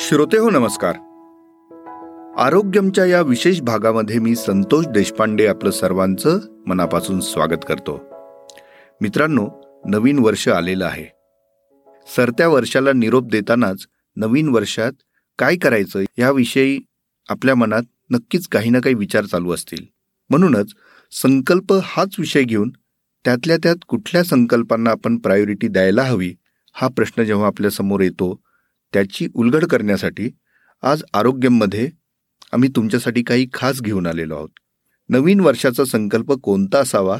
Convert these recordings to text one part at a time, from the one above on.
श्रोते हो नमस्कार. आरोग्यमच्या या विशेष भागामध्ये मी संतोष देशपांडे आपलं सर्वांचं मनापासून स्वागत करतो. मित्रांनो नवीन वर्ष आलेलं आहे. सरत्या वर्षाला निरोप देतानाच नवीन वर्षात काय करायचं याविषयी आपल्या मनात नक्कीच काही ना काही विचार चालू असतील. म्हणूनच संकल्प हाच विषय घेऊन त्यातल्या त्यात कुठल्या संकल्पांना आपण प्रायोरिटी द्यायला हवी हा प्रश्न जेव्हा आपल्यासमोर येतो त्याची उलगड करण्यासाठी आज आरोग्यमध्ये आम्ही तुमच्यासाठी काही खास घेऊन आलेलो आहोत. नवीन वर्षाचा संकल्प कोणता असावा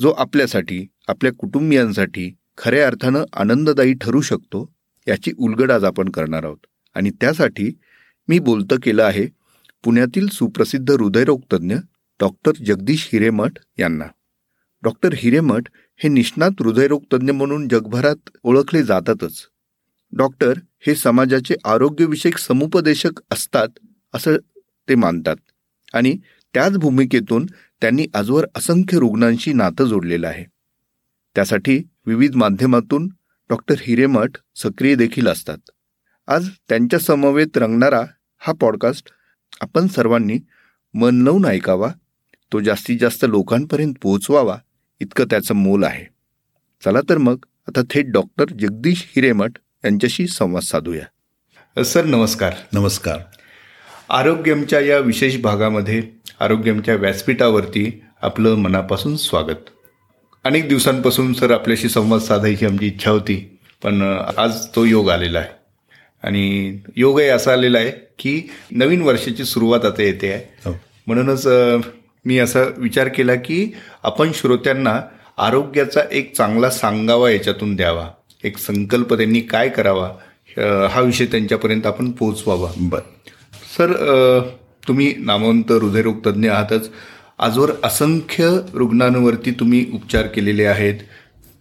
जो आपल्यासाठी आपल्या कुटुंबियांसाठी खऱ्या अर्थानं आनंददायी ठरू शकतो याची उलगड आज आपण करणार आहोत. आणि त्यासाठी मी बोलतं केलं आहे पुण्यातील सुप्रसिद्ध हृदयरोगतज्ञ डॉक्टर जगदीश हिरेमठ यांना. डॉक्टर हिरेमठ हे निष्णात हृदयरोगतज्ञ म्हणून जगभरात ओळखले जातातच. डॉक्टर हे समाजाचे आरोग्यविषयक समुपदेशक असतात असं ते मानतात. आणि त्याच भूमिकेतून त्यांनी आजवर असंख्य रुग्णांशी नातं जोडलेलं आहे. त्यासाठी विविध माध्यमातून डॉक्टर हिरेमठ सक्रिय देखील असतात. आज त्यांच्या समवेत रंगणारा हा पॉडकास्ट आपण सर्वांनी मन लावून ऐकावा तो जास्तीत जास्त लोकांपर्यंत पोहोचवावा इतकं त्याचं मोल आहे. चला तर मग आता थेट डॉक्टर जगदीश हिरेमठ यांच्याशी संवाद साधूया. सर नमस्कार. नमस्कार. आरोग्यमच्या या विशेष भागामध्ये आरोग्यमच्या व्यासपीठावरती आपलं मनापासून स्वागत. अनेक दिवसांपासून सर आपल्याशी संवाद साधायची आमची इच्छा होती पण आज तो योग आलेला आहे. आणि योगही असा आलेला आहे की नवीन वर्षाची सुरुवात आता येते आहे. हो. म्हणूनच मी असा विचार केला की आपण श्रोत्यांना आरोग्याचा एक चांगला सांगावा याच्यातून द्यावा. एक संकल्प त्यांनी काय करावा हा विषय त्यांच्यापर्यंत आपण पोहोचवावा. बर. सर तुम्ही नामवंत हृदयरोग तज्ज्ञ आहातच. आजवर असंख्य रुग्णांवरती तुम्ही उपचार केलेले आहेत.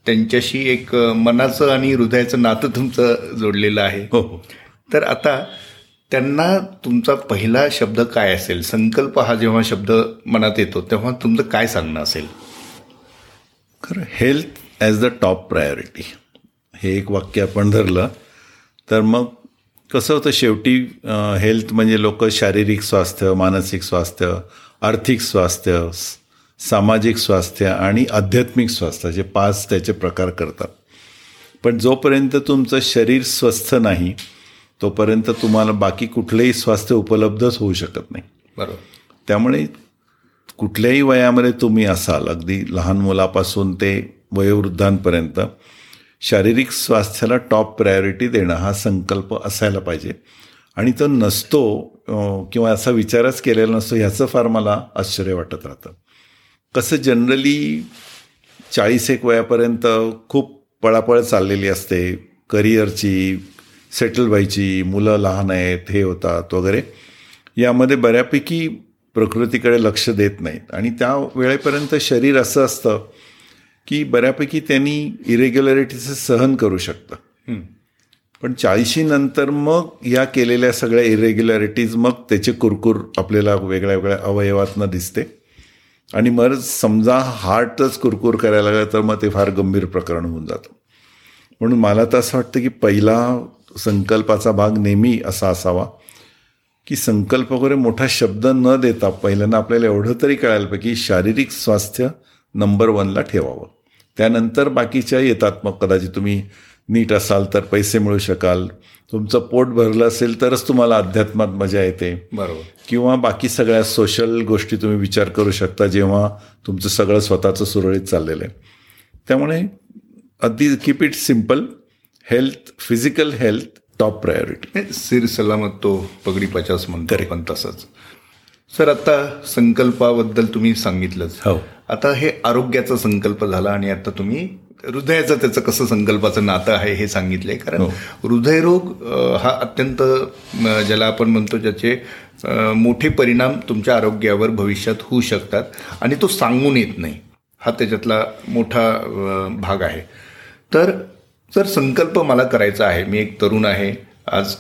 त्यांच्याशी एक मनाचं आणि हृदयाचं नातं तुमचं जोडलेलं आहे. हो हो. तर आता त्यांना तुमचा पहिला शब्द काय असेल? संकल्प हा जेव्हा शब्द मनात येतो तेव्हा तुमचं काय सांगणं असेल? खरं health as the top priority हे एक वाक्य आपण धरलं. तर मग कसं होतं शेवटी हेल्थ म्हणजे लोक शारीरिक स्वास्थ्य मानसिक स्वास्थ्य आर्थिक स्वास्थ्य सामाजिक स्वास्थ्य आणि आध्यात्मिक स्वास्थ्य असे पाच त्याचे प्रकार करतात. पण जोपर्यंत तुमचं शरीर स्वस्थ नाही तोपर्यंत तुम्हाला बाकी कुठलंही स्वास्थ्य उपलब्धच होऊ शकत नाही. बरोबर. त्यामुळे कुठल्याही वयामध्ये तुम्ही असाल अगदी लहान मुलापासून ते वयोवृद्धांपर्यंत शारीरिक स्वास्थ्याला टॉप प्रायोरिटी देणं हा संकल्प असायला पाहिजे. आणि तो नसतो किंवा असा विचारच केलेला नसतो ह्याचं फार मला आश्चर्य वाटत राहतं. कसं जनरली चाळीस एक वयापर्यंत खूप पळापळ चाललेली असते. करिअरची सेटल व्हायची मुलं लहान आहेत हे होतात वगैरे. यामध्ये बऱ्यापैकी प्रकृतीकडे लक्ष देत नाहीत. आणि त्या वेळेपर्यंत शरीर असं असतं की बऱ्यापैकी त्यांनी इरेग्युलरिटीचं सहन करू शकतं. पण चाळीशीनंतर मग या केलेल्या सगळ्या इरेग्युलॅरिटीज मग त्याचे कुरकुर आपल्याला वेगळ्या वेगळ्या अवयवातनं दिसते. आणि मग समजा हार्टच कुरकुर करायला लागला तर मग ते फार गंभीर प्रकरण होऊन जातं. म्हणून मला तर असं वाटतं की पहिला संकल्पाचा भाग नेहमी असा असावा की संकल्प वगैरे मोठा शब्द न देता पहिल्यांदा आपल्याला एवढं तरी कळायला पाहिजे की शारीरिक स्वास्थ्य नंबर वनला ठेवावं. त्यानंतर बाकीच्या येतात मग कदाचित तुम्ही नीट असाल तर पैसे मिळू शकाल. तुमचं पोट भरलं असेल तरच तुम्हाला अध्यात्मात मजा येते. बरोबर. किंवा बाकी सगळ्या सोशल गोष्टी तुम्ही विचार करू शकता जेव्हा तुमचं सगळं स्वतःचं सुरळीत चाललेलं आहे. त्यामुळे अगदी keep it simple health physical health top priority सिर सलामत तो पगडी पचास म्हणतो पण तसंच. सर आता संकल्पाबद्दल तुम्ही सांगितलंच. हो. आता हे आरोग्याचा संकल्प झाला आणि आता तुम्ही हृदयाचं त्याचं कसं संकल्पाचं नातं आहे हे सांगितलंय. कारण हृदयरोग हा अत्यंत ज्याला आपण म्हणतो ज्याचे मोठे परिणाम तुमच्या आरोग्यावर भविष्यात होऊ शकतात आणि तो सांगून येत नाही. हा त्याच्यातला मोठा भाग आहे. तर जर संकल्प मला करायचा आहे मी एक तरुण आहे आज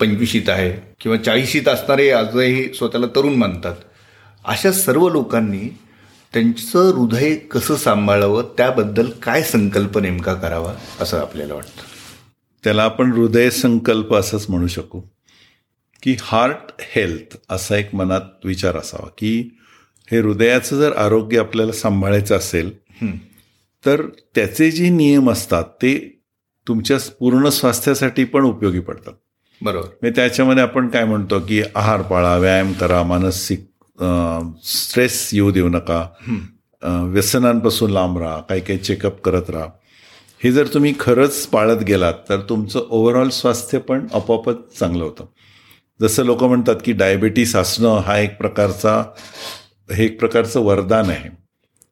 पंचवीशीत आहे किंवा चाळीशीत असणारे आजही स्वतःला तरुण मानतात. अशा सर्व लोकांनी त्यांचं हृदय कसं सांभाळावं त्याबद्दल काय संकल्प नेमका करावा असं आपल्याला वाटतं. त्याला आपण हृदय संकल्प असंच म्हणू शकू. की हार्ट हेल्थ असा एक मनात विचार असावा की हे हृदयाचं जर आरोग्य आपल्याला सांभाळायचं असेल तर त्याचे जे नियम असतात ते तुमच्या पूर्ण स्वास्थ्यासाठी पण उपयोगी पडतात. बरोबर. म्हणजे त्याच्यामध्ये आपण काय म्हणतो की आहार पाळा व्यायाम करा मानसिक स्ट्रेस येऊ देऊ नका. व्यसनांपासून लांब राहा काही काही चेकअप करत राहा. हे जर तुम्ही खरंच पाळत गेलात तर तुमचं ओव्हरऑल स्वास्थ्य पण आपोआपच चांगलं होतं. जसं लोक म्हणतात की डायबिटीस असणं हा एक प्रकारचा हे एक प्रकारचं वरदान आहे.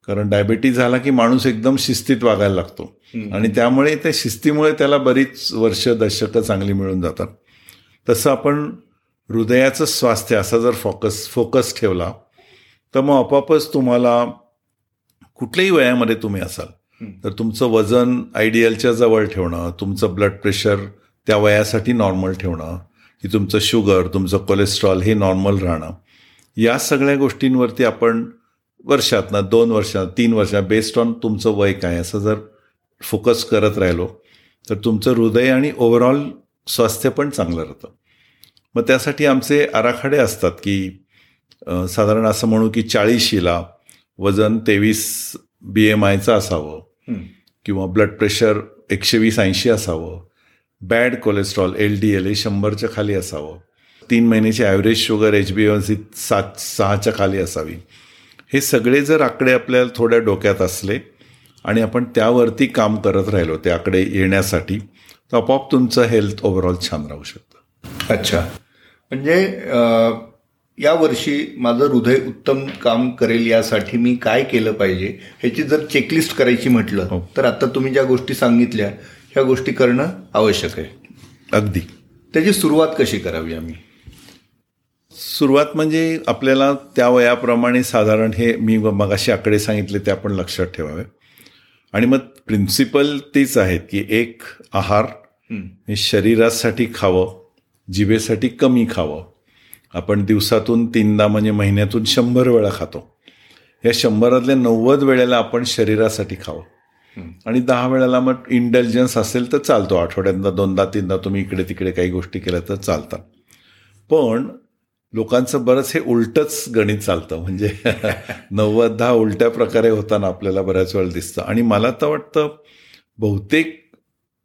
कारण डायबिटीज झाला की माणूस एकदम शिस्तीत वागायला लागतो. आणि त्यामुळे त्या शिस्तीमुळे त्याला बरीच वर्ष दशकं चांगली मिळून जातात. तसं आपण हृदयाचं स्वास्थ्य असा जर फोकस फोकस ठेवला तर मग आपोआपच तुम्हाला कुठल्याही वयामध्ये तुम्ही असाल तर तुमचं वजन आयडियलच्या जवळ ठेवणं तुमचं ब्लड प्रेशर त्या वयासाठी नॉर्मल ठेवणं की तुमचं शुगर तुमचं कोलेस्ट्रॉल हे नॉर्मल राहणं या सगळ्या गोष्टींवरती आपण वर्षातनं दोन वर्षात तीन वर्षात बेस्ड ऑन तुमचं वय काय असं जर फोकस करत राहिलो तर तुमचं हृदय आणि ओव्हरऑल स्वास्थ्य पण चांगलं राहतं. मग त्यासाठी आमचे आराखडे असतात की साधारण असं म्हणू की चाळीशीला वजन तेवीस बी एम आयचं असावं. किंवा ब्लड प्रेशर एकशे वीस ऐंशी असावं. Bad cholesterol L D L हे शंभरच्या खाली असावं. तीन महिन्याची average sugar H B C सात सहाच्या खाली असावी. हे सगळे जर आकडे आपल्याला थोड्या डोक्यात असले आणि आपण त्यावरती काम करत राहिलो ते आकडे येण्यासाठी तर आपोआप तुमचं हेल्थ ओव्हरऑल छान राहू शकतं. अच्छा. म्हणजे या वर्षी माझं हृदय उत्तम काम करेल यासाठी मी काय केलं पाहिजे ह्याची जर चेकलिस्ट करायची म्हटलं हो. तर आता तुम्ही ज्या गोष्टी सांगितल्या ह्या गोष्टी करणं आवश्यक आहे. अगदी. त्याची सुरुवात कशी करावी आम्ही? सुरुवात म्हणजे आपल्याला त्या वयाप्रमाणे साधारण हे मी मगाशी आकडे सांगितले ते आपण लक्षात ठेवावे. आणि मग प्रिन्सिपल तीच आहेत की एक आहार हे शरीरासाठी खावं जिभेसाठी कमी खावं. आपण दिवसातून तीनदा म्हणजे महिन्यातून शंभर वेळा खातो. या शंभरातल्या नव्वद वेळेला आपण शरीरासाठी खावं. आणि दहा वेळेला मग इंटेलिजन्स असेल तर चालतो. आठवड्यातनं दोनदा तीनदा तुम्ही इकडे तिकडे काही गोष्टी केल्या तर चालतात पण लोकांचं बरंच हे उलटच गणित चालतं. म्हणजे नव्वद दहा उलट्या प्रकारे होताना आपल्याला बऱ्याच वेळा दिसतं. आणि मला तर वाटतं बहुतेक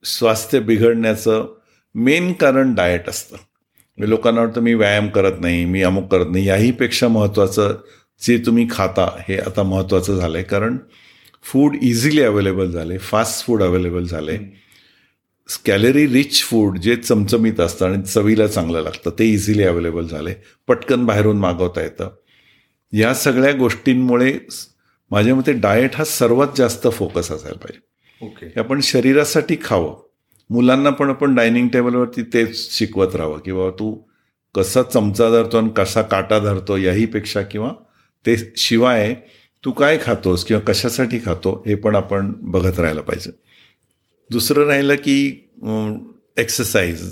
स्वास्थ्य बिघडण्याचं मेन कारण डाएट असतं. म्हणजे लोकांना वाटतं मी व्यायाम करत नाही मी अमुक करत नाही याहीपेक्षा महत्त्वाचं जे तुम्ही खाता हे आता महत्त्वाचं झालं आहे कारण फूड इझिली अवेलेबल झाले फास्ट फूड अवेलेबल झाले. कॅलरी रिच फूड जे चमचमीत असतं आणि चवीला चांगलं लागतं ते इझिली अवेलेबल झाले. पटकन बाहेरून मागवता येतं. या सगळ्या गोष्टींमुळे माझ्या मते डाएट हा सर्वात जास्त फोकस असायला पाहिजे. ओके हे आपण शरीरासाठी खावं. मुलांना पण आपण डायनिंग टेबलवरती तेच शिकवत राहावं की बाबा तू कसा चमचा धरतो आणि कसा काटा धरतो याहीपेक्षा किंवा ते शिवाय तू काय खातोस किंवा कशासाठी खातो हे पण आपण बघत राहायला पाहिजे. दुसरं राहिलं की एक्सरसाइज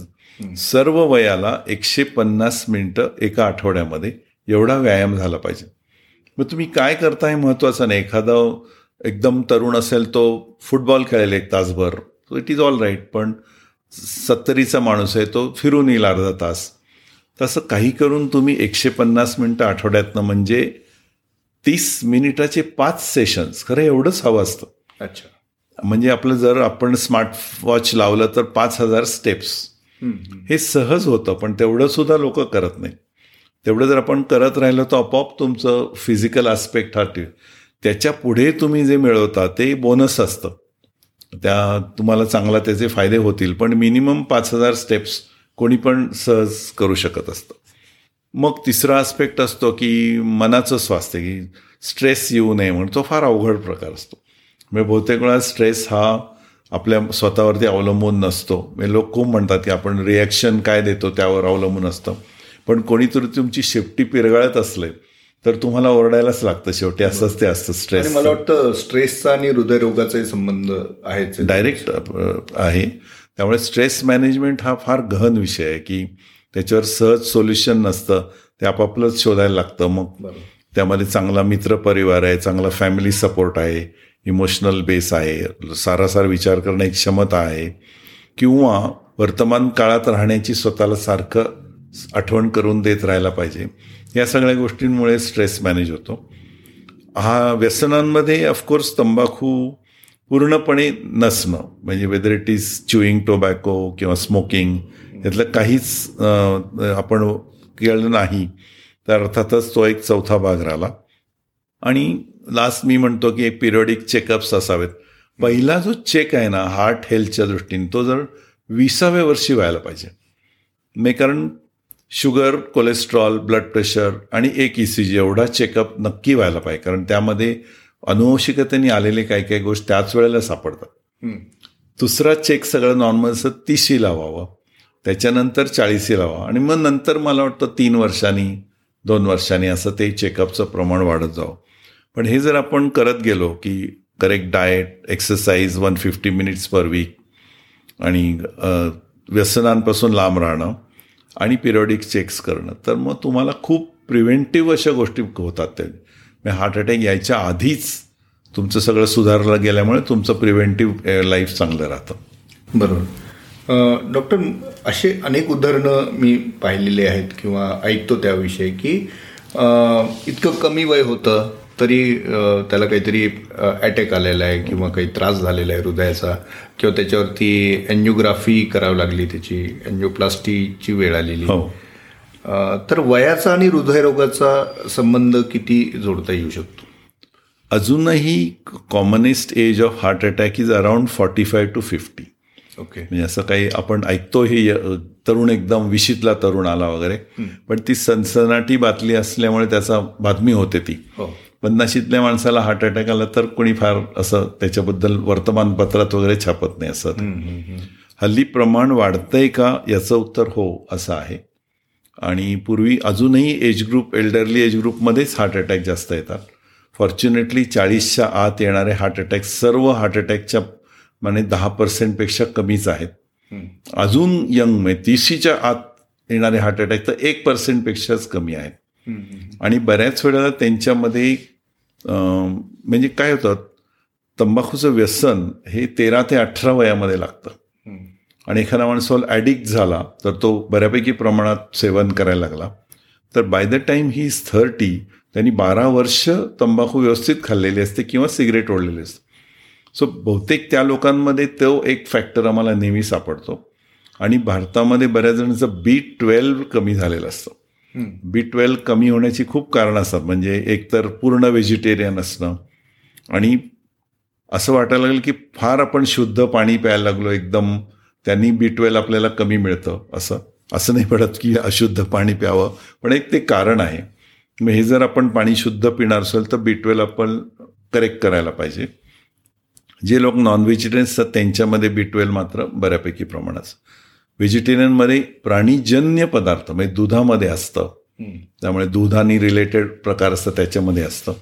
सर्व वयाला एकशे पन्नास मिनटं एका आठवड्यामध्ये एवढा व्यायाम झाला पाहिजे. मग तुम्ही काय करताय महत्त्वाचं नाही एखादं एकदम तरुण असेल तो फुटबॉल खेळेल एक तासभर. So it is all right पण सत्तरीचा माणूस आहे तो फिरून येईल अर्धा तास. तसं काही करून तुम्ही एकशे पन्नास मिनटं आठवड्यातनं म्हणजे तीस मिनिटाचे पाच सेशन्स खरं एवढंच हवं असतं. अच्छा. म्हणजे आपलं जर आपण स्मार्ट वॉच लावलं तर पाच हजार स्टेप्स हे सहज होतं पण तेवढं सुद्धा लोक करत नाही. तेवढं जर आपण करत राहिलं तर आपोआप तुमचं फिजिकल आस्पेक्ट हा त्याच्या पुढे तुम्ही जे मिळवता ते बोनस असतं. त्या तुम्हाला चांगला त्याचे फायदे होतील पण मिनिमम पाच हजार स्टेप्स कोणी पण सहज करू शकत असतं. मग तिसरा आस्पेक्ट असतो की मनाचं स्वास्थ्य की स्ट्रेस येऊ नये म्हणून तो फार अवघड प्रकार असतो. म्हणजे बहुतेक वेळा स्ट्रेस हा आपल्या स्वतःवरती अवलंबून नसतो. म्हणजे लोक खूप म्हणतात की आपण रिॲक्शन काय देतो त्यावर अवलंबून असतं. पण कोणीतरी तुमची शेपटी पिरगाळत असले तर तुम्हाला ओरडायलाच लागतं शेवटी. असंच ते असतं स्ट्रेस मला वाटतं स्ट्रेसचा आणि हृदयरोगाचाही संबंध आहेच. डायरेक्ट आहे. त्यामुळे स्ट्रेस मॅनेजमेंट हा फार गहन विषय आहे की त्याच्यावर सहज सोल्युशन नसतं. ते आपापलंच शोधायला लागतं. मग. त्यामध्ये चांगला मित्रपरिवार आहे चांगला फॅमिली सपोर्ट आहे इमोशनल बेस आहे सारासार विचार करण्याची क्षमता आहे. किंवा वर्तमान काळात राहण्याची स्वतःला सारखं आठवण करून देत राहायला पाहिजे. या सगळ्या गोष्टींमुळे स्ट्रेस मॅनेज होतो. हा व्यसनांमध्ये ऑफकोर्स तंबाखू पूर्णपणे नसणं. म्हणजे whether it is chewing tobacco किंवा स्मोकिंग यातलं काहीच आपण केलं नाही तर अर्थातच तो एक चौथा भाग राहिला. आणि लास्ट मी म्हणतो की एक पिरियडिक चेकअप्स असावेत. पहिला जो चेक आहे ना हार्ट हेल्थच्या दृष्टीने तो जर विसाव्या वर्षी व्हायला पाहिजे. मे कारण शुगर कोलेस्ट्रॉल ब्लड प्रेशर आणि एक ई सी जी एवढा चेकअप नक्की व्हायला पाहिजे. कारण त्यामध्ये अनुवंशिकतेने आलेले काही काही गोष्टी त्याच वेळेला सापडतात. दुसरा चेक सगळं नॉर्मल असं तीसशी लावावं. त्याच्यानंतर चाळीसी लावा आणि मग नंतर मला वाटतं तीन वर्षांनी दोन वर्षांनी असं ते चेकअपचं प्रमाण वाढत जावं. पण हे जर आपण करत गेलो की correct diet exercise one fifty minutes per week आणि व्यसनांपासून लांब राहणं आणि पिरियॉडिक चेक्स करणं. तर मग तुम्हाला खूप प्रिव्हेंटिव्ह अशा गोष्टी होतात त्या. म्हणजे हार्ट अटॅक यायच्या आधीच तुमचं सगळं सुधारलं गेल्यामुळे तुमचं प्रिव्हेंटिव्ह लाईफ चांगलं राहतं. बरोबर. डॉक्टर असे अनेक उदाहरणं मी पाहिलेले आहेत किंवा ऐकतो त्याविषयी की इतकं कमी वय होतं तरी त्याला काहीतरी अटॅक आलेला आहे किंवा काही त्रास झालेला आहे हृदयाचा. किंवा त्याच्यावरती एन्जिओग्राफी करावी लागली त्याची एन्जिओप्लास्टीची वेळ आलेली. हो. तर वयाचा आणि हृदयरोगाचा संबंध किती जोडता येऊ शकतो? अजूनही commonest age of heart attack is around forty five to fifty okay म्हणजे असं काही आपण ऐकतो हे तरुण एकदम विशीतला तरुण आला वगैरे. पण ती सनसनाटी बातली असल्यामुळे त्याचा बातमी होते ती. हो. पन्नाशीतल्या माणसाला हार्ट अटॅक आला तर कोणी फार असं त्याच्याबद्दल वर्तमानपत्रात वगैरे छापत नाही असं हल्ली प्रमाण वाढतंय का याचं उत्तर हो असं आहे. आणि पूर्वी अजूनही एज ग्रुप एल्डरली एज ग्रुपमध्येच हार्ट अटॅक जास्त येतात. फॉर्च्युनेटली चाळीसच्या आत येणारे हार्ट अटॅक सर्व हार्ट अटॅकच्या म्हणजे दहा पर्सेंटपेक्षा कमीच आहेत. अजून यंग म्हणजे तीशीच्या आत येणारे हार्ट अटॅक तर एक पर्सेंटपेक्षाच कमी आहेत. आणि बऱ्याच वेळेला त्यांच्यामध्ये म्हणजे काय होतं? तंबाखूचं व्यसन हे तेरा ते अठरा वयामध्ये लागतं. आणि एखादा माणसाला ॲडिक्ट झाला तर तो बऱ्यापैकी प्रमाणात सेवन करायला लागला. तर by the time he is thirty त्यांनी बारा वर्ष तंबाखू व्यवस्थित खाल्लेली असते किंवा सिगरेट ओढलेली असते. सो बहुतेक त्या लोकांमध्ये तो एक फॅक्टर आम्हाला नेहमी सापडतो. आणि भारतामध्ये बऱ्याच जणांचं बी ट्वेल्व कमी झालेलं असतं. बी ट्वेल्व कमी होण्याची खूप कारणं असतात. म्हणजे एकतर पूर्ण व्हेजिटेरियन असणं. आणि असं वाटायला लागेल की फार आपण शुद्ध पाणी प्यायला लागलो एकदम त्यांनी बी ट्वेल्व आपल्याला कमी मिळतं असं. असं नाही पडत की अशुद्ध पाणी प्यावं. पण एक ते कारण आहे. मग हे जर आपण पाणी शुद्ध पिणार असेल तर बी ट्वेल्व आपण करेक्ट करायला पाहिजे. जे लोक नॉन व्हेजिटेरियन असतात त्यांच्यामध्ये बी ट्वेल्व मात्र बऱ्यापैकी प्रमाणात. व्हेजिटेरियनमध्ये प्राणीजन्य पदार्थ म्हणजे दुधामध्ये असतं. त्यामुळे दुधानी रिलेटेड प्रकार असतं त्याच्यामध्ये असतं.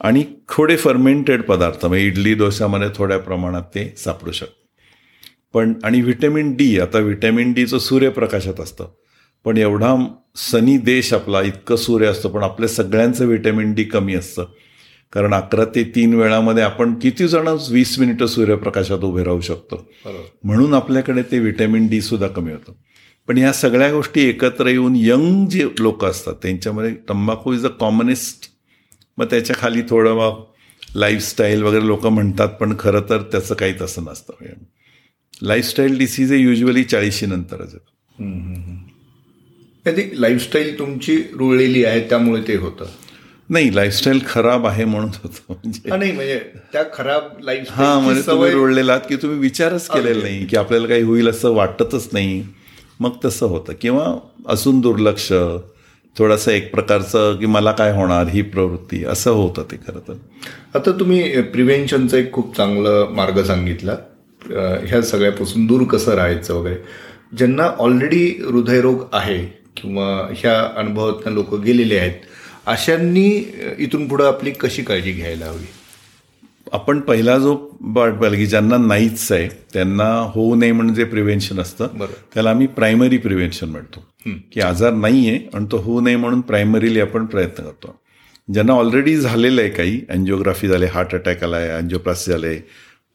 आणि थोडे फर्मेंटेड पदार्थ म्हणजे इडली डोशामध्ये थोड्या प्रमाणात ते सापडू शकतं. पण आणि व्हिटॅमिन डी आता व्हिटॅमिन डीचं सूर्यप्रकाशात असतं. पण एवढा सनी देश आपला इतकं सूर्य असतं पण आपल्या सगळ्यांचं व्हिटॅमिन डी कमी असतं. कारण अकरा ते तीन वेळामध्ये आपण किती जण वीस मिनिटं सूर्यप्रकाशात उभे राहू शकतो. म्हणून आपल्याकडे ते व्हिटॅमिन डी सुद्धा कमी होतं. पण ह्या सगळ्या गोष्टी एकत्र येऊन यंग जे लोक असतात त्यांच्यामध्ये तंबाखू इज अ कॉमनेस्ट मग त्याच्याखाली थोडं मग लाईफस्टाईल वगैरे लोक म्हणतात पण खरं तर त्याचं काही तसं नसतं. लाईफस्टाईल डिसीज हे युजली चाळीशी नंतरच येतं. लाईफस्टाईल तुमची रुळलेली आहे त्यामुळे ते होतं. नाही लाईफस्टाईल खराब आहे म्हणून होतं म्हणजे नाही म्हणजे त्या खराब लाईफ हा म्हणजे तुम्ही रुळलेला की तुम्ही विचारच केलेला नाही की आपल्याला काही होईल असं वाटतच नाही. मग तसं होतं. किंवा असून दुर्लक्ष थोडंसं एक प्रकारचं की मला काय होणार ही प्रवृत्ती असं होतं ते खरं तर. आता तुम्ही प्रिव्हेन्शनचा एक खूप चांगलं मार्ग सांगितला. ह्या सगळ्यापासून दूर कसं राहायचं वगैरे. ज्यांना ऑलरेडी हृदयरोग आहे किंवा ह्या अनुभवातनं लोक गेलेले आहेत अशांनी इथून पुढं आपली कशी काळजी घ्यायला हवी? आपण पहिला जो पाठ पाहिला की ज्यांना नाहीच आहे त्यांना होऊ नये म्हणजे जे प्रिव्हेन्शन असतं. त्याला आम्ही प्रायमरी प्रिव्हेन्शन म्हणतो. की आजार नाही आहे आणि तो होऊ नये म्हणून प्रायमरीली आपण प्रयत्न करतो. ज्यांना ऑलरेडी झालेलं आहे काही अँजिओग्राफी झाले हार्ट अटॅक आला आहे अँजिओप्लास्टी झाले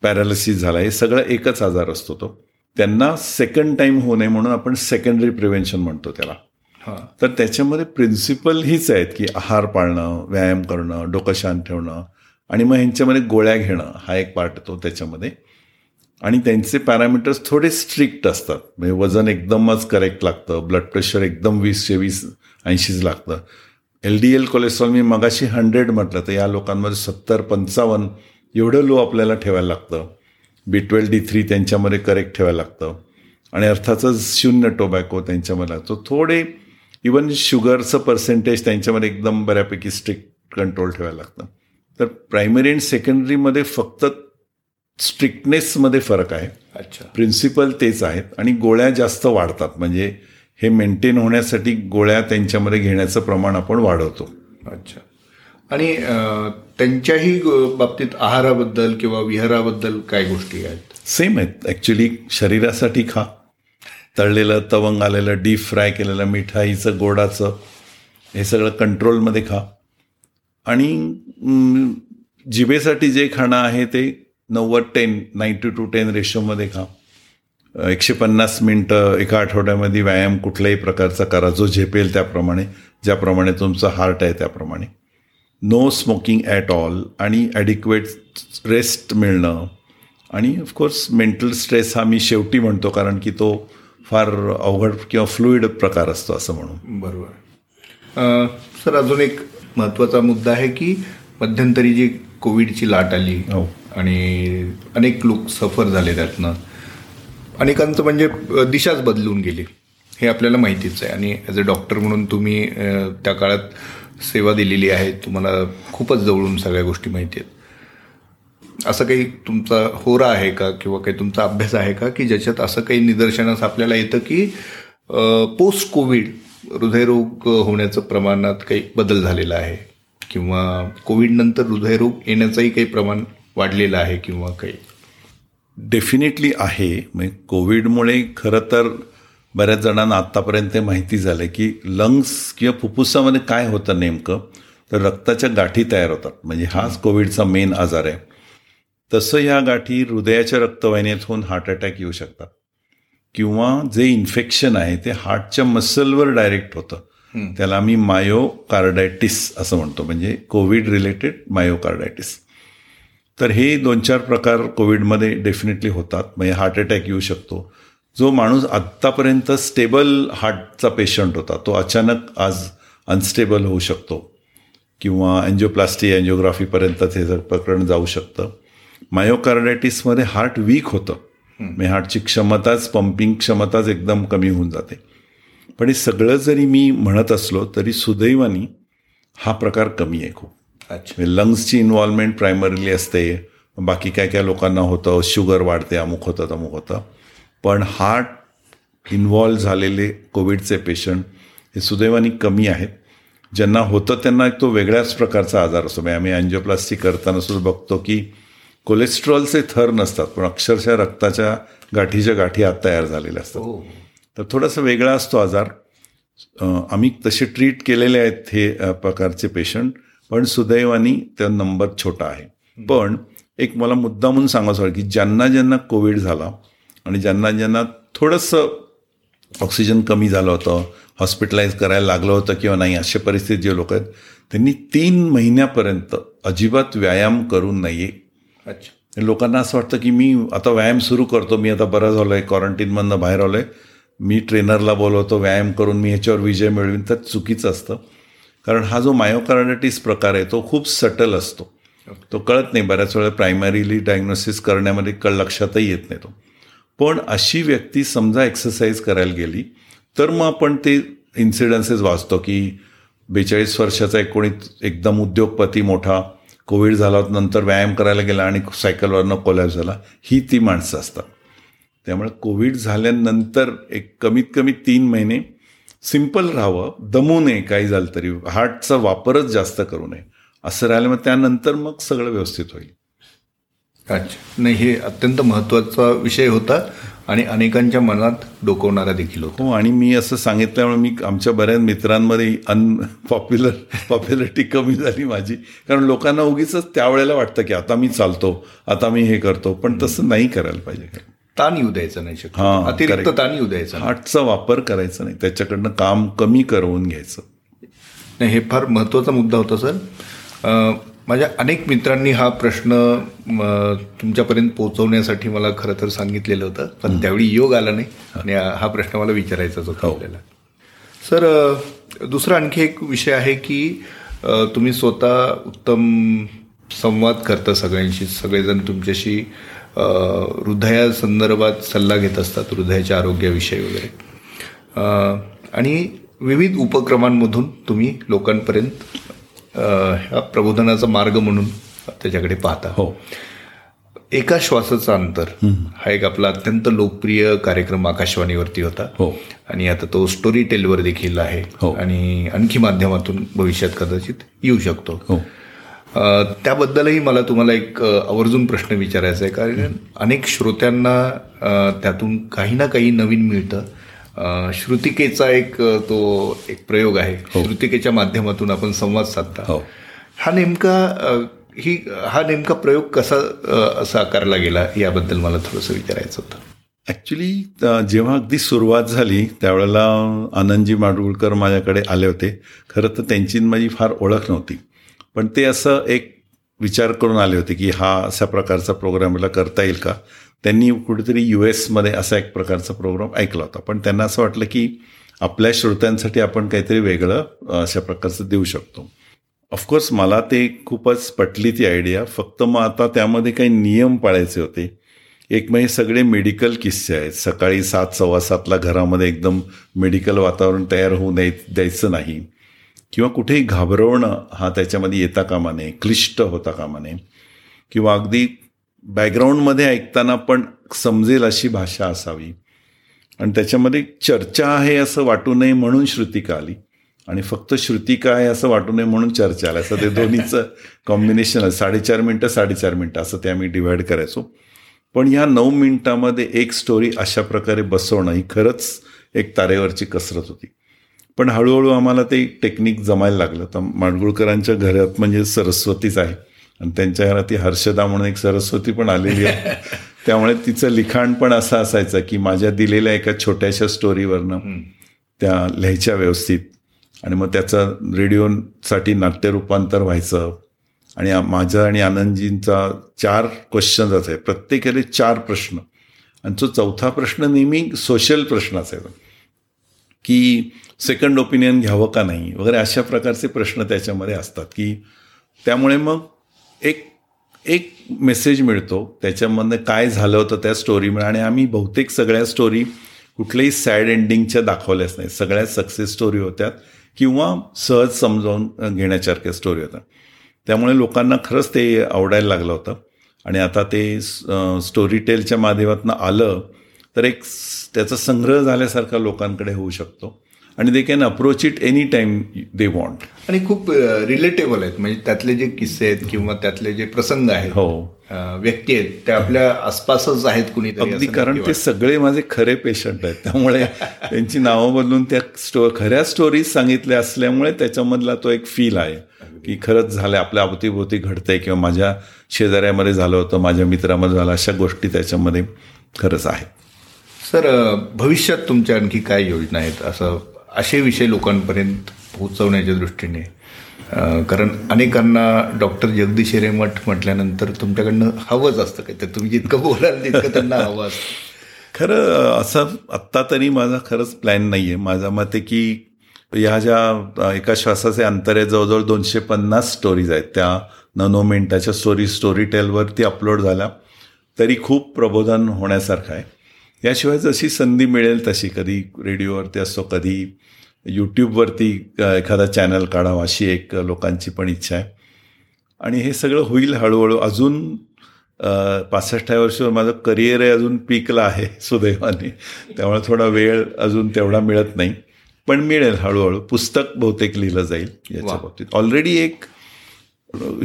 पॅरालिसिस झाला हे सगळं एकच आजार असतो तो. त्यांना सेकंड टाईम होऊ नये म्हणून आपण सेकंडरी प्रिव्हेन्शन म्हणतो त्याला. तर त्याच्यामध्ये प्रिन्सिपल हीच आहेत की आहार पाळणं व्यायाम करणं डोकं शांत ठेवणं आणि मग ह्यांच्यामध्ये गोळ्या घेणं हा एक पार्ट येतो त्याच्यामध्ये. आणि त्यांचे पॅरामीटर्स थोडे स्ट्रिक्ट असतात. म्हणजे वजन एकदमच करेक्ट लागतं ब्लड प्रेशर एकदम वीसशे वीस ऐंशीच लागतं. एल डी एल कोलेस्ट्रॉल मी मगाशी हंड्रेड म्हटलं तर या लोकांमध्ये सत्तर पंचावन्न एवढं लो आपल्याला ठेवायला लागतं. बी ट्वेल्व डी थ्री त्यांच्यामध्ये करेक्ट ठेवायला लागतं. आणि अर्थातच शून्य टोबॅको त्यांच्यामध्ये लागतो. थोडे इवन शुगरचं पर्सेंटेज त्यांच्यामध्ये एकदम बऱ्यापैकी स्ट्रिक्ट कंट्रोल ठेवायला लागतं. तर प्रायमरी अँड सेकंडरीमध्ये फक्त स्ट्रिक्टनेसमध्ये फरक आहे. अच्छा. प्रिन्सिपल तेच आहेत. आणि गोळ्या जास्त वाढतात. म्हणजे हे मेंटेन होण्यासाठी गोळ्या त्यांच्यामध्ये घेण्याचं प्रमाण आपण वाढवतो. अच्छा. आणि त्यांच्याही बाबतीत आहाराबद्दल किंवा विहाराबद्दल काय गोष्टी आहेत? सेम आहेत. ॲक्च्युली शरीरासाठी खा. तळलेलं तवंग आलेलं डीप फ्राय केलेलं मिठाईचं गोडाचं हे सगळं कंट्रोलमध्ये खा. आणि जिभेसाठी जे खाणं आहे ते नव्वद टेन नाईन्टी टू टेन रेशोमध्ये खा. एकशे पन्नास मिनटं एका आठवड्यामध्ये व्यायाम कुठल्याही प्रकारचा करा. जो झेपेल त्याप्रमाणे ज्याप्रमाणे तुमचं हार्ट आहे त्याप्रमाणे. नो स्मोकिंग ॲट ऑल आणि ॲडिक्वेट रेस्ट मिळणं. आणि ऑफकोर्स मेंटल स्ट्रेस हा मी शेवटी म्हणतो कारण की तो फार अवघड किंवा फ्लुईड प्रकार असतो असं म्हणून. बरोबर. सर अजून एक महत्त्वाचा मुद्दा आहे की मध्यंतरी जी कोविडची लाट आली हो. आणि अनेक लोक सफर झाले त्यातनं अनेकांचं म्हणजे दिशाच बदलून गेली. हे आपल्याला माहितीच आहे. आणि ॲज अ डॉक्टर म्हणून तुम्ही त्या काळात सेवा दिलेली आहे. तुम्हाला खूपच जवळून सगळ्या गोष्टी माहिती आहेत. असं काही तुमचा होरा आहे का किंवा काही तुमचा अभ्यास आहे का की ज्याच्यात असं काही निदर्शनास आपल्याला येतं की पोस्ट कोविड हृदयरोग होण्याचं प्रमाणात काही बदल झालेला आहे? किंवा कोविड नंतर हृदयरोग येण्याचंही काही प्रमाण वाढलेलं आहे किंवा काही? डेफिनेटली आहे. म्हणजे कोविडमुळे खरं तर बऱ्याच जणांना आत्तापर्यंत माहिती झालं की लंग्स किंवा फुफ्फुसामध्ये काय होतं नेमकं? तर रक्ताच्या गाठी तयार होतात. म्हणजे हाच कोविडचा मेन आजार आहे. तसं ह्या गाठी हृदयाच्या रक्तवाहिन्यातून हार्ट अटॅक येऊ शकतात. किंवा जे इन्फेक्शन आहे ते हार्टच्या मसलवर डायरेक्ट होतं. त्याला आम्ही मायोकार्डायटिस असं म्हणतो. म्हणजे कोविड रिलेटेड मायोकार्डायटिस तर हे दोन चार प्रकार कोविडमध्ये डेफिनेटली होतात. म्हणजे हार्ट अटॅक येऊ शकतो. जो माणूस आत्तापर्यंत स्टेबल हार्टचा पेशंट होता तो अचानक आज अनस्टेबल होऊ शकतो. किंवा अँजिओप्लास्टी अँजिओग्राफीपर्यंत ते जर प्रकरण जाऊ शकतं. मायोकार्डायटिसमध्ये हार्ट वीक होतं. म्हणजे हार्टची क्षमताच पंपिंग क्षमताच एकदम कमी होऊन जाते. पण हे सगळं जरी मी म्हणत असलो तरी सुदैवानी हा प्रकार कमी आहे खूप. अच्छा. लंग्सची इन्व्हॉल्वमेंट प्रायमरीली असते बाकी काय काय लोकांना होतं शुगर वाढते अमुक होतं तमुक होतं. पण हार्ट इन्व्हॉल्व झालेले कोविडचे पेशंट हे सुदैवानी कमी आहेत. ज्यांना होतं त्यांना एक तो वेगळ्याच प्रकारचा आजार असतो. म्हणजे आम्ही अँजिओप्लास्टी करताना सुद्धा बघतो की कोलेस्ट्रॉलचे थर नसतात पण अक्षरशः रक्ताच्या गाठीच्या गाठी आत तयार झालेल्या असतात. हो. तर थोडासा वेगळा असतो आजार. आम्ही तसे ट्रीट केलेले आहेत हे प्रकारचे पेशंट पण सुदैवानी त्या नंबर छोटा आहे. पण एक मला मुद्दा म्हणून सांगायचं वाटतं की ज्यांना ज्यांना कोविड झाला आणि ज्यांना ज्यांना थोडंसं ऑक्सिजन कमी झालं होतं हॉस्पिटलाइज करायला लागलं होतं किंवा नाही अशा परिस्थितीत जे लोक आहेत त्यांनी तीन महिन्यापर्यंत अजिबात व्यायाम करू नये अच्छा. लोकांना असं वाटतं की मी आता व्यायाम सुरू करतो मी आता बरं झालो आहे क्वारंटीनमधनं बाहेर आलो आहे मी ट्रेनरला बोलवतो व्यायाम करून मी ह्याच्यावर विजय मिळवीन तर चुकीचं असतं. कारण हा जो मायोकार्डायटिस प्रकार आहे तो खूप सटल असतो. तो कळत नाही बऱ्याच वेळा प्रायमरीली डायग्नोसिस करण्यामध्ये कळ लक्षातही येत नाही तो. पण अशी व्यक्ती समजा एक्सरसाइज करायला गेली तर मग आपण ते इन्सिडन्सेस वाचतो की बेचाळीस वर्षाचा एक कोणी एकदम उद्योगपती मोठा कोविड झाला नंतर व्यायाम करायला गेला आणि सायकलवरनं कोलॅप्स झाला ही ती माणसं असतात. त्यामुळे कोविड झाल्यानंतर एक कमीत कमी तीन महिने सिंपल राहावं दमू नये काही झालं तरी. हार्टचा वापरच जास्त करू नये. असं राहिलं मग त्यानंतर मग सगळं व्यवस्थित होईल. अच्छा. नाही हे अत्यंत महत्त्वाचा विषय होता. आणि अनेकांच्या मनात डोकवणारा देखील होता हो आणि मी असं सांगितल्यामुळे मी आमच्या बऱ्याच मित्रांमध्ये अन पॉप्युलर पॉप्युलरिटी कमी झाली माझी. कारण लोकांना उगीच त्यावेळेला वाटतं की आता मी चालतो आता मी हे करतो पण तसं नाही करायला पाहिजे. ताण येऊ द्यायचा नाही शक्य हा, अतिरिक्त. ताण येऊ द्यायचा नाही. हार्टचा वापर करायचा नाही. त्याच्याकडनं काम कमी करवून घ्यायचं. नाही हे फार महत्त्वाचा मुद्दा होता सर. माझ्या अनेक मित्रांनी हा प्रश्न तुमच्यापर्यंत पोहोचवण्यासाठी मला खरं तर सांगितलेलं होतं. पण त्यावेळी योग आला नाही. आणि हा प्रश्न मला विचारायचाच होता हो. आपल्याला. सर दुसरा आणखी एक विषय आहे की तुम्ही स्वतः उत्तम संवाद करता सगळ्यांशी. सगळेजण तुमच्याशी हृदयासंदर्भात सल्ला घेत असतात हृदयाच्या आरोग्याविषयी वगैरे. आणि विविध उपक्रमांमधून तुम्ही लोकांपर्यंत ह्या प्रबोधनाचा मार्ग म्हणून त्याच्याकडे पाहता. हो. एका श्वासाचा अंतर हा एक आपला अत्यंत लोकप्रिय कार्यक्रम आकाशवाणीवरती होता. हो. आणि आता तो स्टोरी टेलवर देखील आहे. हो. आणि आणखी माध्यमातून भविष्यात कदाचित येऊ शकतो. हो. त्याबद्दलही मला तुम्हाला एक आवर्जून प्रश्न विचारायचा आहे. कारण अनेक श्रोत्यांना त्यातून काही ना काही नवीन मिळतं. श्रुतिकेचा एक तो एक प्रयोग आहे. श्रुतिकेच्या माध्यमातून आपण संवाद साधता. हो. हा नेमका ही हा नेमका प्रयोग कसा असा आकारला गेला याबद्दल मला थोडंसं विचारायचं होतं. ॲक्च्युली जेव्हा अगदी सुरुवात झाली त्यावेळेला आनंदजी माडगुळकर माझ्याकडे आले होते. खरं तर त्यांची माझी फार ओळख नव्हती. पण ते असं एक विचार करून आले होते की हा अशा प्रकारचा प्रोग्राम मला करता येईल का? त्यांनी कुठेतरी यू एसमध्ये असा एक प्रकारचा प्रोग्राम ऐकला होता. पण त्यांना असं वाटलं की आपल्या श्रोत्यांसाठी आपण काहीतरी वेगळं अशा प्रकारचं देऊ शकतो. ऑफकोर्स मला ते खूपच पटली ती आयडिया फक्त मग आता त्यामध्ये काही नियम पाळायचे होते. एक म्हणजे सगळे मेडिकल किस्से आहेत. सकाळी सात सव्वा सातला घरामध्ये एकदम मेडिकल वातावरण तयार होऊ नये द्यायचं नाही. किंवा कुठेही घाबरवणं हा त्याच्यामध्ये येता कामा नये. क्लिष्ट होता कामा नये. किंवा अगदी बॅकग्राऊंडमध्ये ऐकताना पण समजेल अशी भाषा असावी. आणि त्याच्यामध्ये चर्चा आहे असं वाटू नये म्हणून श्रुतिका आली. आणि फक्त श्रुतिका आहे असं वाटू नये म्हणून चर्चा आली. असं ते दोन्हीचं कॉम्बिनेशन आहे. साडेचार मिनटं साडेचार मिनटं असं ते आम्ही डिवाईड करायचो. पण ह्या नऊ मिनिटामध्ये एक स्टोरी अशा प्रकारे बसवणं ही खरंच एक तारेवरची कसरत होती. पण हळूहळू आम्हाला ते टेक्निक जमायला लागलं. तर माडगुळकरांच्या घरात म्हणजे सरस्वतीच आहे. आणि त्यांच्या घरात ती हर्षदा म्हणून एक सरस्वती पण आलेली आहे. त्यामुळे तिचं लिखाण पण असं असायचं की माझ्या दिलेल्या एका छोट्याशा स्टोरीवरनं त्या लिहायच्या व्यवस्थित. आणि मग त्याचं रेडिओसाठी नाट्य रूपांतर व्हायचं. आणि माझा आणि आनंदजींचा चार क्वेश्चन आहे प्रत्येकाले चार प्रश्न. आणि तो चौथा प्रश्न नेहमी सोशल प्रश्न असायचा. की सेकंड ओपिनियन घ्यावं का नाही? वगैरे अशा प्रकारचे प्रश्न त्याच्यामध्ये असतात की त्यामुळे मग एक एक मेसेज मिळतो. त्याच्यामधनं काय झालं होतं त्या स्टोरीमुळे आणि आम्ही बहुतेक सगळ्या स्टोरी कुठल्याही सॅड एंडिंगच्या दाखवल्याच नाही सगळ्या सक्सेस स्टोरी होत्या किंवा सहज समजावून घेण्यासारख्या स्टोरी होत्या. त्यामुळे लोकांना खरंच ते आवडायला लागलं होतं. आणि आता ते स्टोरी टेलच्या माध्यमातून आलं तर एक त्याचा संग्रह झाल्यासारखा लोकांकडे होऊ शकतो. आणि they can approach it any time they want आणि खूप रिलेटेबल आहेत. म्हणजे त्यातले जे किस्से आहेत किंवा त्यातले जे प्रसंग आहेत हो. व्यक्ती आहेत त्या आपल्या आसपासच आहेत कुणीतरी अगदी कारण ते सगळे माझे खरे पेशंट आहेत. त्यामुळे त्यांची नावं बदलून त्या स्टो खऱ्या स्टोरीज सांगितल्या असल्यामुळे त्याच्यामधला तो एक फील आहे. की खरंच झालं आपल्या अवतीभोवती घडतंय किंवा माझ्या शेजाऱ्यामध्ये झालं होतं माझ्या मित्रामध्ये झालं अशा गोष्टी त्याच्यामध्ये खरंच आहेत. सर भविष्यात तुमच्या आणखी काय योजना आहेत? असं असे विषय लोकांपर्यंत पोहोचवण्याच्या दृष्टीने कारण अनेकांना डॉक्टर जगदीश हिरेमठ म्हटल्यानंतर तुमच्याकडनं हवंच असतं काय तर तुम्ही जितकं बोलाल तितकं त्यांना हवं असतं. खरं असं आत्ता तरी माझा खरंच प्लॅन नाही आहे माझ्या मत आहे की ह्या ज्या एका श्वासाचे अंतर आहे जवळजवळ दोनशे पन्नास स्टोरीज आहेत. त्या ननो मिनिटाच्या स्टोरी स्टोरी टेलवरती अपलोड झाल्या. तरी खूप प्रबोधन होण्यासारखं आहे. याशिवाय जशी संधी मिळेल तशी कधी रेडिओवरती असतो कधी यूट्यूबवरती एखादा चॅनल काढावा अशी एक लोकांची पण इच्छा आहे. आणि हे सगळं होईल हळूहळू. अजून पासष्टाव्या वर्षावर माझं करिअर आहे अजून पीकला आहे सुदैवाने. त्यामुळे थोडा वेळ अजून तेवढा मिळत नाही. पण मिळेल हळूहळू. पुस्तक बहुतेक लिहिलं जाईल याच्या. बाबतीत. ऑलरेडी एक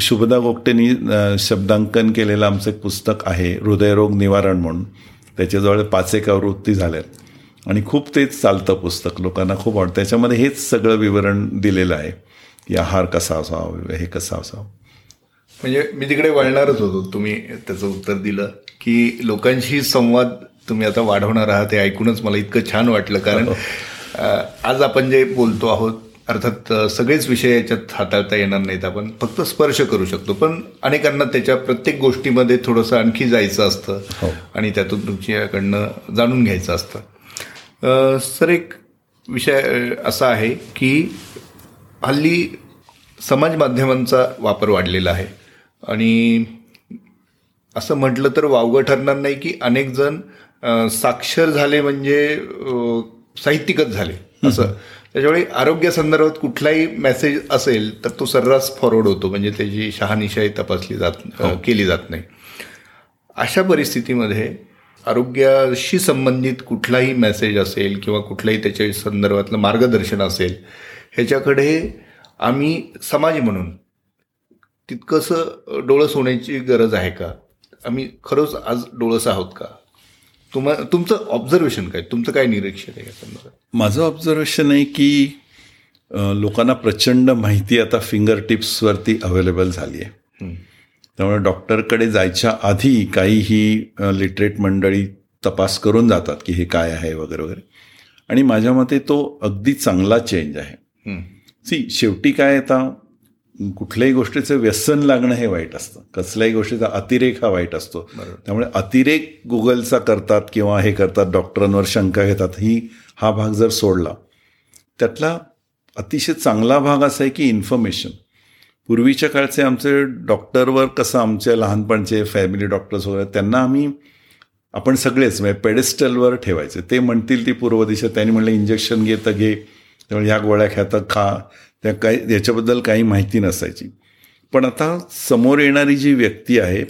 शुभदा गोगटेनी शब्दांकन केलेलं आमचं एक पुस्तक आहे हृदयरोग निवारण म्हणून. त्याच्याजवळ पाच एक आवृत्ती झाल्यात. आणि खूप तेच चालतं पुस्तक लोकांना खूप आवडतं. त्याच्यामध्ये हेच सगळं विवरण दिलेलं आहे. की आहार कसा असावा हे कसा असावं. म्हणजे मी तिकडे वळणारच होतो. तुम्ही त्याचं उत्तर दिलं की लोकांशी संवाद तुम्ही आता वाढवणार आहात हे ऐकूनच मला इतकं छान वाटलं. कारण आज आपण जे बोलतो आहोत अर्थात सगळेच विषय याच्यात हाताळता येणार नाहीत आपण. फक्त स्पर्श करू शकतो. पण अनेकांना त्याच्या प्रत्येक गोष्टीमध्ये थोडंसं आणखी जायचं असतं. हो. आणि त्यातून तुमच्याकडनं जाणून घ्यायचं असतं. सर एक विषय असा आहे की हल्ली समाज माध्यमांचा वापर वाढलेला आहे. आणि असं म्हटलं तर वावगं ठरणार नाही की अनेक जण साक्षर झाले म्हणजे साहित्यिकच झाले. असं. त्याच्यामुळे आरोग्यासंदर्भात कुठलाही मेसेज असेल तर तो सर्रास फॉरवर्ड होतो. म्हणजे त्याची शहानिशाही तपासली जात अ, केली जात नाही. अशा परिस्थितीमध्ये आरोग्याशी संबंधित कुठलाही मेसेज असेल किंवा कुठलाही त्याच्या संदर्भातलं मार्गदर्शन असेल ह्याच्याकडे आम्ही समाज म्हणून तितकंसं डोळस होण्याची गरज आहे का? आम्ही खरंच आज डोळस आहोत का? तुम्हा तुमचं ऑब्झर्वेशन काय? तुमचं काय निरीक्षण आहे माझं ऑब्झर्वेशन आहे की लोकांना प्रचंड माहिती आता फिंगर टिप्सवरती अवेलेबल झाली आहे. त्यामुळे डॉक्टरकडे जायच्या आधी काही ही लिटरेट मंडळी तपास करून जातात की हे काय आहे वगैरे वगैरे. आणि माझ्या मते तो अगदी चांगला चेंज आहे. सी शेवटी काय आता कुठल्याही गोष्टीचं व्यसन लागणं हे वाईट असतं. कसल्याही गोष्टीचा अतिरेक हा वाईट असतो. त्यामुळे अतिरेक गुगलचा करतात किंवा हे करतात डॉक्टरांवर शंका घेतात ही हा भाग जर सोडला त्यातला अतिशय चांगला भाग असा आहे की इन्फॉर्मेशन पूर्वीच्या काळचे आमचे डॉक्टरवर कसं आमचे लहानपणचे फॅमिली डॉक्टर्स वगैरे त्यांना आम्ही आपण सगळेच म्हणजे पेडेस्टलवर ठेवायचे. ते म्हणतील ती पूर्व दिशा त्यांनी म्हणलं इंजेक्शन घे तर घे. त्यामुळे ह्या गोळ्या तर खा. त्या काही याच्याबद्दल काही माहिती नसायची. पण आता समोर येणारी जी व्यक्ती आहे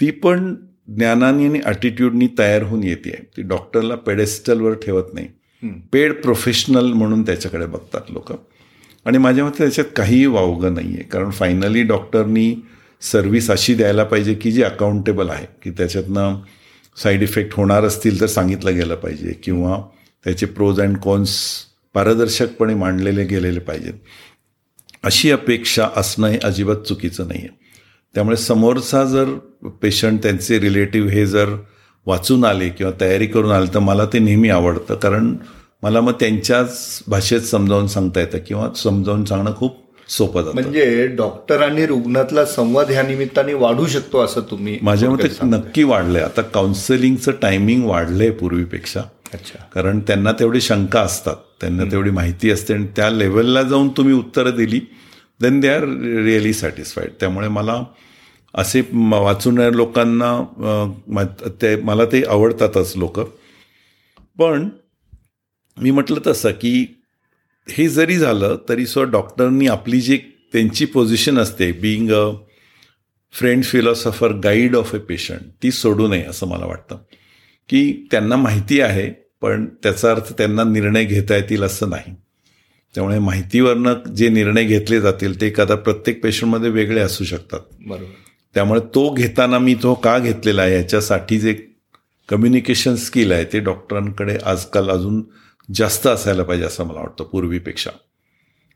ती पण ज्ञानाने आणि ॲटिट्यूडनी तयार होऊन येते. आहे ती डॉक्टरला पेडेस्टलवर ठेवत नाही. पेड प्रोफेशनल म्हणून त्याच्याकडे बघतात लोक. आणि माझ्या मते त्याच्यात काहीही वावगं नाही आहे कारण फायनली डॉक्टरनी सर्व्हिस अशी द्यायला पाहिजे की जी अकाउंटेबल आहे. की त्याच्यातनं साईड इफेक्ट होणार असतील तर सांगितलं गेलं पाहिजे. किंवा त्याचे प्रोज अँड कॉन्स पारदर्शकपणे मांडलेले गेलेले पाहिजेत. अशी अपेक्षा असणं हे अजिबात चुकीचं नाही आहे त्यामुळे समोरचा जर पेशंट त्यांचे रिलेटिव्ह हे जर वाचून आले किंवा तयारी करून आले तर मला ते नेहमी आवडतं. कारण मला मग त्यांच्याच भाषेत समजावून सांगता येतं किंवा समजावून सांगणं खूप सोपं जातं. म्हणजे डॉक्टर आणि रुग्णातला संवाद ह्या निमित्ताने वाढू शकतो असं तुम्ही माझ्या मते. नक्की वाढलंय. आता काउन्सिलिंगचं टायमिंग वाढलंय पूर्वीपेक्षा. अच्छा. कारण त्यांना तेवढी शंका असतात. त्यांना तेवढी माहिती असते आणि त्या लेवलला जाऊन तुम्ही उत्तरं दिली then they are really satisfied त्यामुळे मला असे वाचून लोकांना अं, ते मला ते आवडतातच लोक. पण मी म्हटलं तसं की हे जरी झालं तरी सो डॉक्टरनी आपली जी त्यांची पोझिशन असते being a friend philosopher guide of a patient ती सोडू नये असं मला वाटतं. की त्यांना माहिती आहे पण त्याचा अर्थ त्यांना निर्णय घेता येतील असं नाही. त्यामुळे माहितीवरनं जे निर्णय घेतले जातील ते एखादा प्रत्येक पेशंटमध्ये वेगळे असू शकतात. बरोबर. त्यामुळे तो घेताना मी तो का घेतलेला आहे याच्यासाठी जे कम्युनिकेशन स्किल आहे ते डॉक्टरांकडे आजकाल अजून जास्त असायला पाहिजे असं मला वाटतं पूर्वीपेक्षा.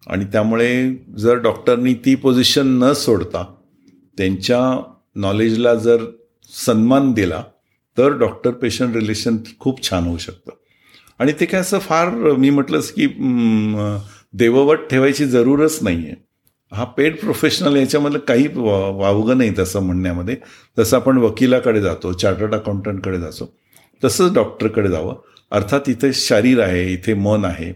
आणि त्यामुळे जर डॉक्टरनी ती पोझिशन न सोडता त्यांच्या नॉलेजला जर सन्मान दिला तर डॉक्टर पेशंट रिलेशन खूप छान होऊ शकतं. आणि ते काय असं फार मी म्हटलंच की देववट ठेवायची जरूरच नाही आहे हा पेड प्रोफेशनल याच्यामधलं काही वावगं नाही तसं म्हणण्यामध्ये. जसं आपण वकिलाकडे जातो चार्टर्ड अकाउंटंटकडे जातो तसंच डॉक्टरकडे जावं. अर्थात इथे शरीर आहे इथे मन आहे.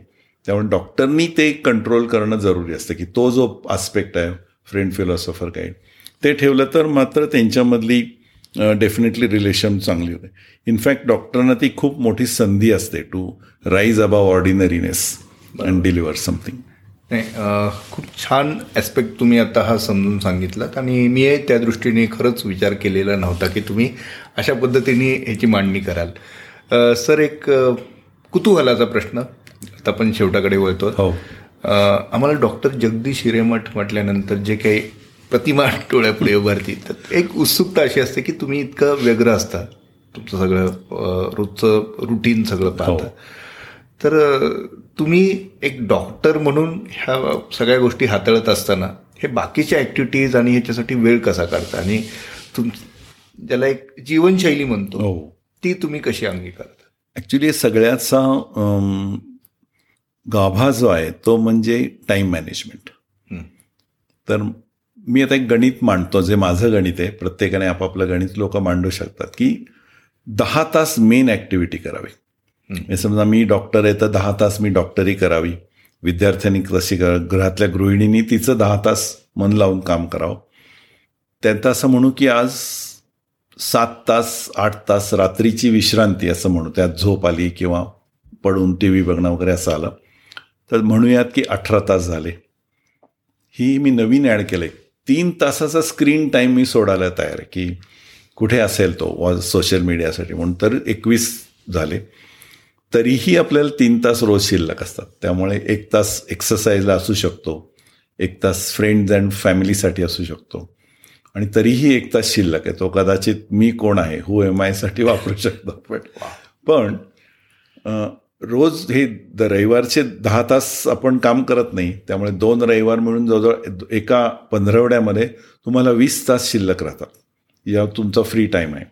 त्यामुळे डॉक्टरनी ते कंट्रोल करणं जरुरी असतं की तो जो आस्पेक्ट आहे फ्रेंड फिलॉसॉफर काय ते ठेवलं तर मात्र त्यांच्यामधली डेफिनेटली रिलेशन चांगली होते. इनफॅक्ट डॉक्टरांना ती खूप मोठी संधी असते to rise above ordinariness and deliver something नाही खूप छान ॲस्पेक्ट तुम्ही आता हा समजून सांगितलात आणि मी त्या दृष्टीने खरंच विचार केलेला नव्हता की तुम्ही अशा पद्धतीने ह्याची मांडणी कराल. सर एक कुतूहलाचा प्रश्न आता आपण शेवटाकडे वळतो हो. आम्हाला डॉक्टर जगदीश हिरेमठ म्हटल्यानंतर जे काही प्रतिमा डोळ्यापुढे उभारती तर एक उत्सुकता अशी असते की तुम्ही इतकं व्यग्र असता. तुमचं सगळं रोजचं रुटीन सगळं पाहता. तर तुम्ही एक डॉक्टर म्हणून ह्या सगळ्या गोष्टी हाताळत असताना हे बाकीच्या ॲक्टिव्हिटीज आणि ह्याच्यासाठी वेळ कसा काढता? आणि तुम ज्याला एक जीवनशैली म्हणतो हो. ती तुम्ही कशी अंगीकारता? ॲक्च्युली सगळ्याचा गाभा जो आहे तो म्हणजे टाईम मॅनेजमेंट हं. तर मी आता एक गणित मांडतो जे माझं गणित आहे प्रत्येकाने आपापलं गणित लोक मांडू शकतात की दहा तास मेन ॲक्टिव्हिटी करावी. समजा मी डॉक्टर आहे तर दहा तास मी डॉक्टरी करावी. विद्यार्थ्यांनी तशी कर घरातल्या गृहिणींनी तिचं दहा तास मन लावून काम करावं. त्यांचं असं म्हणू की आज सात तास आठ तास रात्रीची विश्रांती असं म्हणू. त्यात झोप आली किंवा पडून टी व्ही बघणं वगैरे असं आलं. तर म्हणूयात की अठरा तास झाले. ही मी नवीन ॲड केलं आहे तीन तासाचा स्क्रीन टाईम मी सोडायला तयार आहे की कुठे असेल तो वा सोशल मीडियासाठी म्हणून तर एकवीस झाले. तरीही आपल्याला तीन तास रोज शिल्लक असतात. त्यामुळे एक तास एक्सरसाइजला असू शकतो. एक तास फ्रेंड्स अँड फॅमिलीसाठी असू शकतो. आणि तरीही एक तास शिल्लक आहे. तो कदाचित मी कोण आहे? हु एम आयसाठी वापरू शकतो पण पण रोज हे द रविवारचे दहा तास आपण काम करत नाही त्यामुळे दोन रविवार मिळून जवळजवळ एका पंधरवड्यामध्ये तुम्हाला वीस तास शिल्लक राहतात. या तुमचा फ्री टाईम आहे.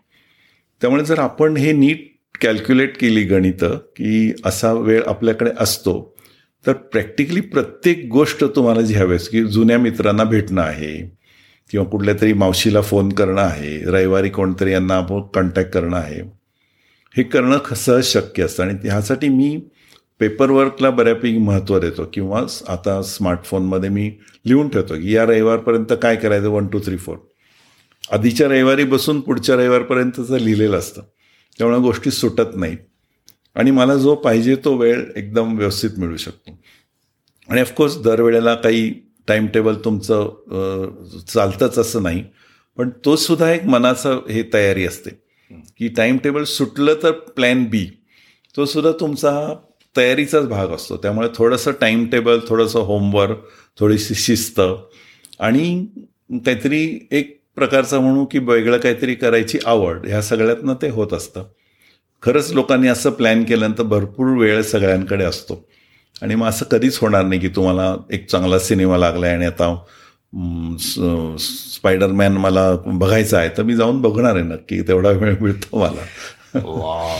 त्यामुळे जर आपण हे नीट कॅल्क्युलेट केली गणितं की असा वेळ आपल्याकडे असतो तर प्रॅक्टिकली प्रत्येक गोष्ट तुम्हाला जी हवी की जुन्या मित्रांना भेटणं आहे किंवा कुठल्या तरी मावशीला फोन करणं आहे रविवारी कोणतरी यांना आपण कॉन्टॅक्ट करणं आहे हे करणं ख- सहज शक्य असतं. आणि ह्यासाठी मी पेपरवर्कला बऱ्यापैकी महत्त्व देतो. किंवा आता स्मार्टफोनमध्ये मी लिहून ठेवतो की या रविवारपर्यंत काय करायचं? One two three four. आधीच्या रविवारी बसून पुढच्या रविवारपर्यंतचं लिहिलेलं असतं. त्यामुळे गोष्टी सुटत नाहीत. आणि मला जो पाहिजे तो वेळ एकदम व्यवस्थित मिळू शकतो. आणि ऑफकोर्स दरवेळेला काही टाईम टेबल तुमचं चालतंच असं नाही. पण तो सुद्धा एक मनाचं हे तयारी असते. की टाईम टेबल सुटलं तर प्लॅन बी तो सुद्धा तुमचा हा तयारीचाच भाग असतो. त्यामुळे थोडंसं टाईम टेबल थोडंसं होमवर्क थोडीशी शिस्त आणि काहीतरी एक प्रकारचं म्हणू की वेगळं काहीतरी करायची आवड ह्या सगळ्यातनं ते होत असतं. खरंच लोकांनी असं प्लॅन केल्यानंतर भरपूर वेळ सगळ्यांकडे असतो. आणि मग असं कधीच होणार नाही की तुम्हाला एक चांगला सिनेमा लागला आहे आणि आता स्पायडरमॅन मला बघायचा आहे तर मी जाऊन बघणार आहे नक्की तेवढा वेळ मिळतो मला. वाव.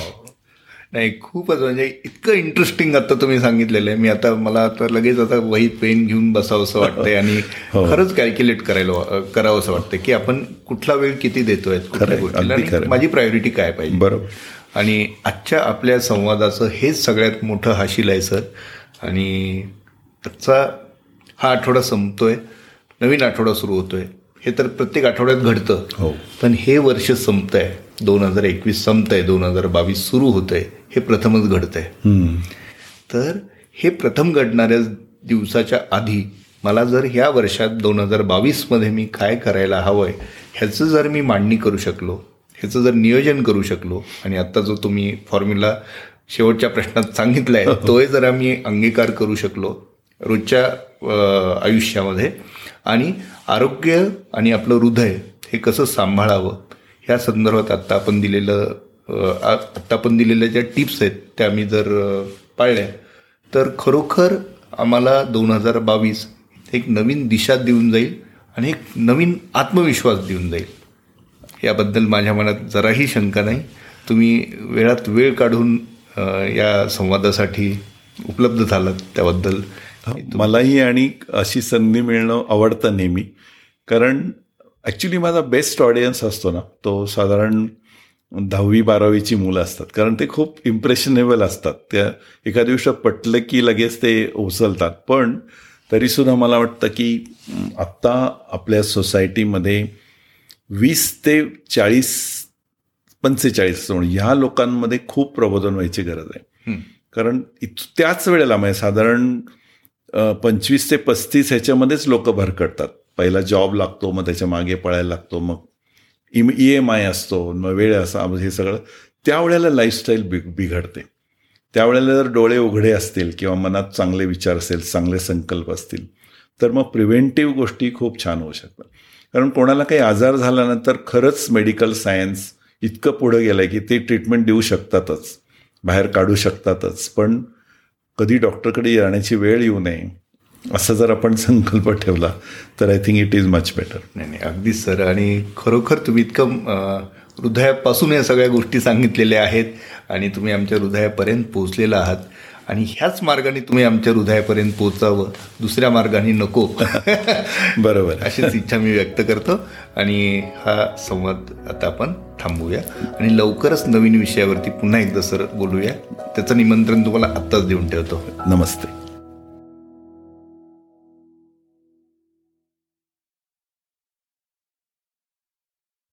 नाही खूपच म्हणजे इतकं इंटरेस्टिंग आता तुम्ही सांगितलेलं आहे. मी आता मला आता लगेच आता वहीत पेन घेऊन बसावं असं वाटतंय आणि हो. खरंच कॅल्क्युलेट करायला करावं असं वाटतं की आपण कुठला वेळ किती देतोय. माझी प्रायोरिटी काय पाहिजे? बरोबर. आणि आजच्या आपल्या संवादाचं हेच सगळ्यात मोठं हाशील आहे सर. आणि आजचा हा आठवडा संपतोय. नवीन आठवडा सुरू होतोय. हे तर प्रत्येक आठवड्यात घडतं. हो. पण हे वर्ष संपत आहे दोन हजार एकवीस संपत आहे दोन हजार बावीस सुरू होत आहे हे प्रथमच घडत आहे. तर हे प्रथम घडणाऱ्या दिवसाच्या आधी मला जर ह्या वर्षात दोन हजार बावीसमध्ये मी काय करायला हवं आहे ह्याचं जर मी मांडणी करू शकलो ह्याचं जर नियोजन करू शकलो आणि आत्ता जो तुम्ही फॉर्म्युला शेवटच्या प्रश्नात सांगितला आहे तोही जर आम्ही अंगीकार करू शकलो रोजच्या आयुष्यामध्ये. आणि आरोग्य आणि आपलं हृदय हे कसं सांभाळावं? ह्या संदर्भात आत्ता आपण दिलेलं आत्ता आपण दिलेल्या ज्या टिप्स आहेत त्या आम्ही जर पाळल्या तर खरोखर आम्हाला दोन हजार बावीस एक नवीन दिशा देऊन जाईल आणि एक नवीन आत्मविश्वास देऊन जाईल. याबद्दल माझ्या मनात जराही शंका नाही. तुम्ही वेळात वेळ काढून या संवादासाठी उपलब्ध झालात त्याबद्दल मलाही आणि अशी संधी मिळणं आवडतं नेहमी. कारण ॲक्च्युली माझा बेस्ट ऑडियन्स असतो ना तो साधारण दहावी बारावीची मुलं असतात. कारण ते खूप इम्प्रेशनेबल असतात. त्या एका दिवशी पटलं की लगेच ते उचलतात. पण तरीसुद्धा मला वाटतं की आत्ता आपल्या सोसायटीमध्ये वीस ते चाळीस पंचेचाळीस ह्या लोकांमध्ये खूप प्रबोधन व्हायची गरज आहे. कारण इत- त्याच वेळेला म्हणजे साधारण पंचवीस ते पस्तीस ह्याच्यामध्येच लोक भरकटतात. पहिला जॉब लागतो मग त्याच्यामागे पळायला लागतो मग ई एम आय असतो मग वेळ असा हे सगळं. त्यावेळेला लाईफस्टाईल बिग बिघडते. त्यावेळेला जर डोळे उघडे असतील किंवा मनात चांगले विचार असेल चांगले संकल्प असतील तर मग प्रिव्हेंटिव्ह गोष्टी खूप छान होऊ शकतात. कारण कोणाला काही आजार झाल्यानंतर खरंच मेडिकल सायन्स इतकं पुढं गेलं आहे की ते ट्रीटमेंट देऊ शकतातच. बाहेर काढू शकतातच. पण कधी डॉक्टरकडे येण्याची वेळ येऊ नये असा जर आपण संकल्प ठेवला तर I think it is much better नाही नाही अगदीच सर. आणि खरोखर तुम्ही इतकं हृदयापासून या सगळ्या गोष्टी सांगितलेल्या आहेत आणि तुम्ही आमच्या हृदयापर्यंत पोहोचलेला आहात. आणि ह्याच मार्गाने तुम्ही आमच्या हृदयापर्यंत पोहोचावं. दुसऱ्या मार्गाने नको. बरोबर. अशीच इच्छा मी व्यक्त करतो. आणि हा संवाद आता आपण थांबवूया. आणि लवकरच नवीन विषयावरती पुन्हा एकदा सर बोलूया. त्याचं निमंत्रण तुम्हाला आत्ताच देऊन ठेवतो. नमस्ते.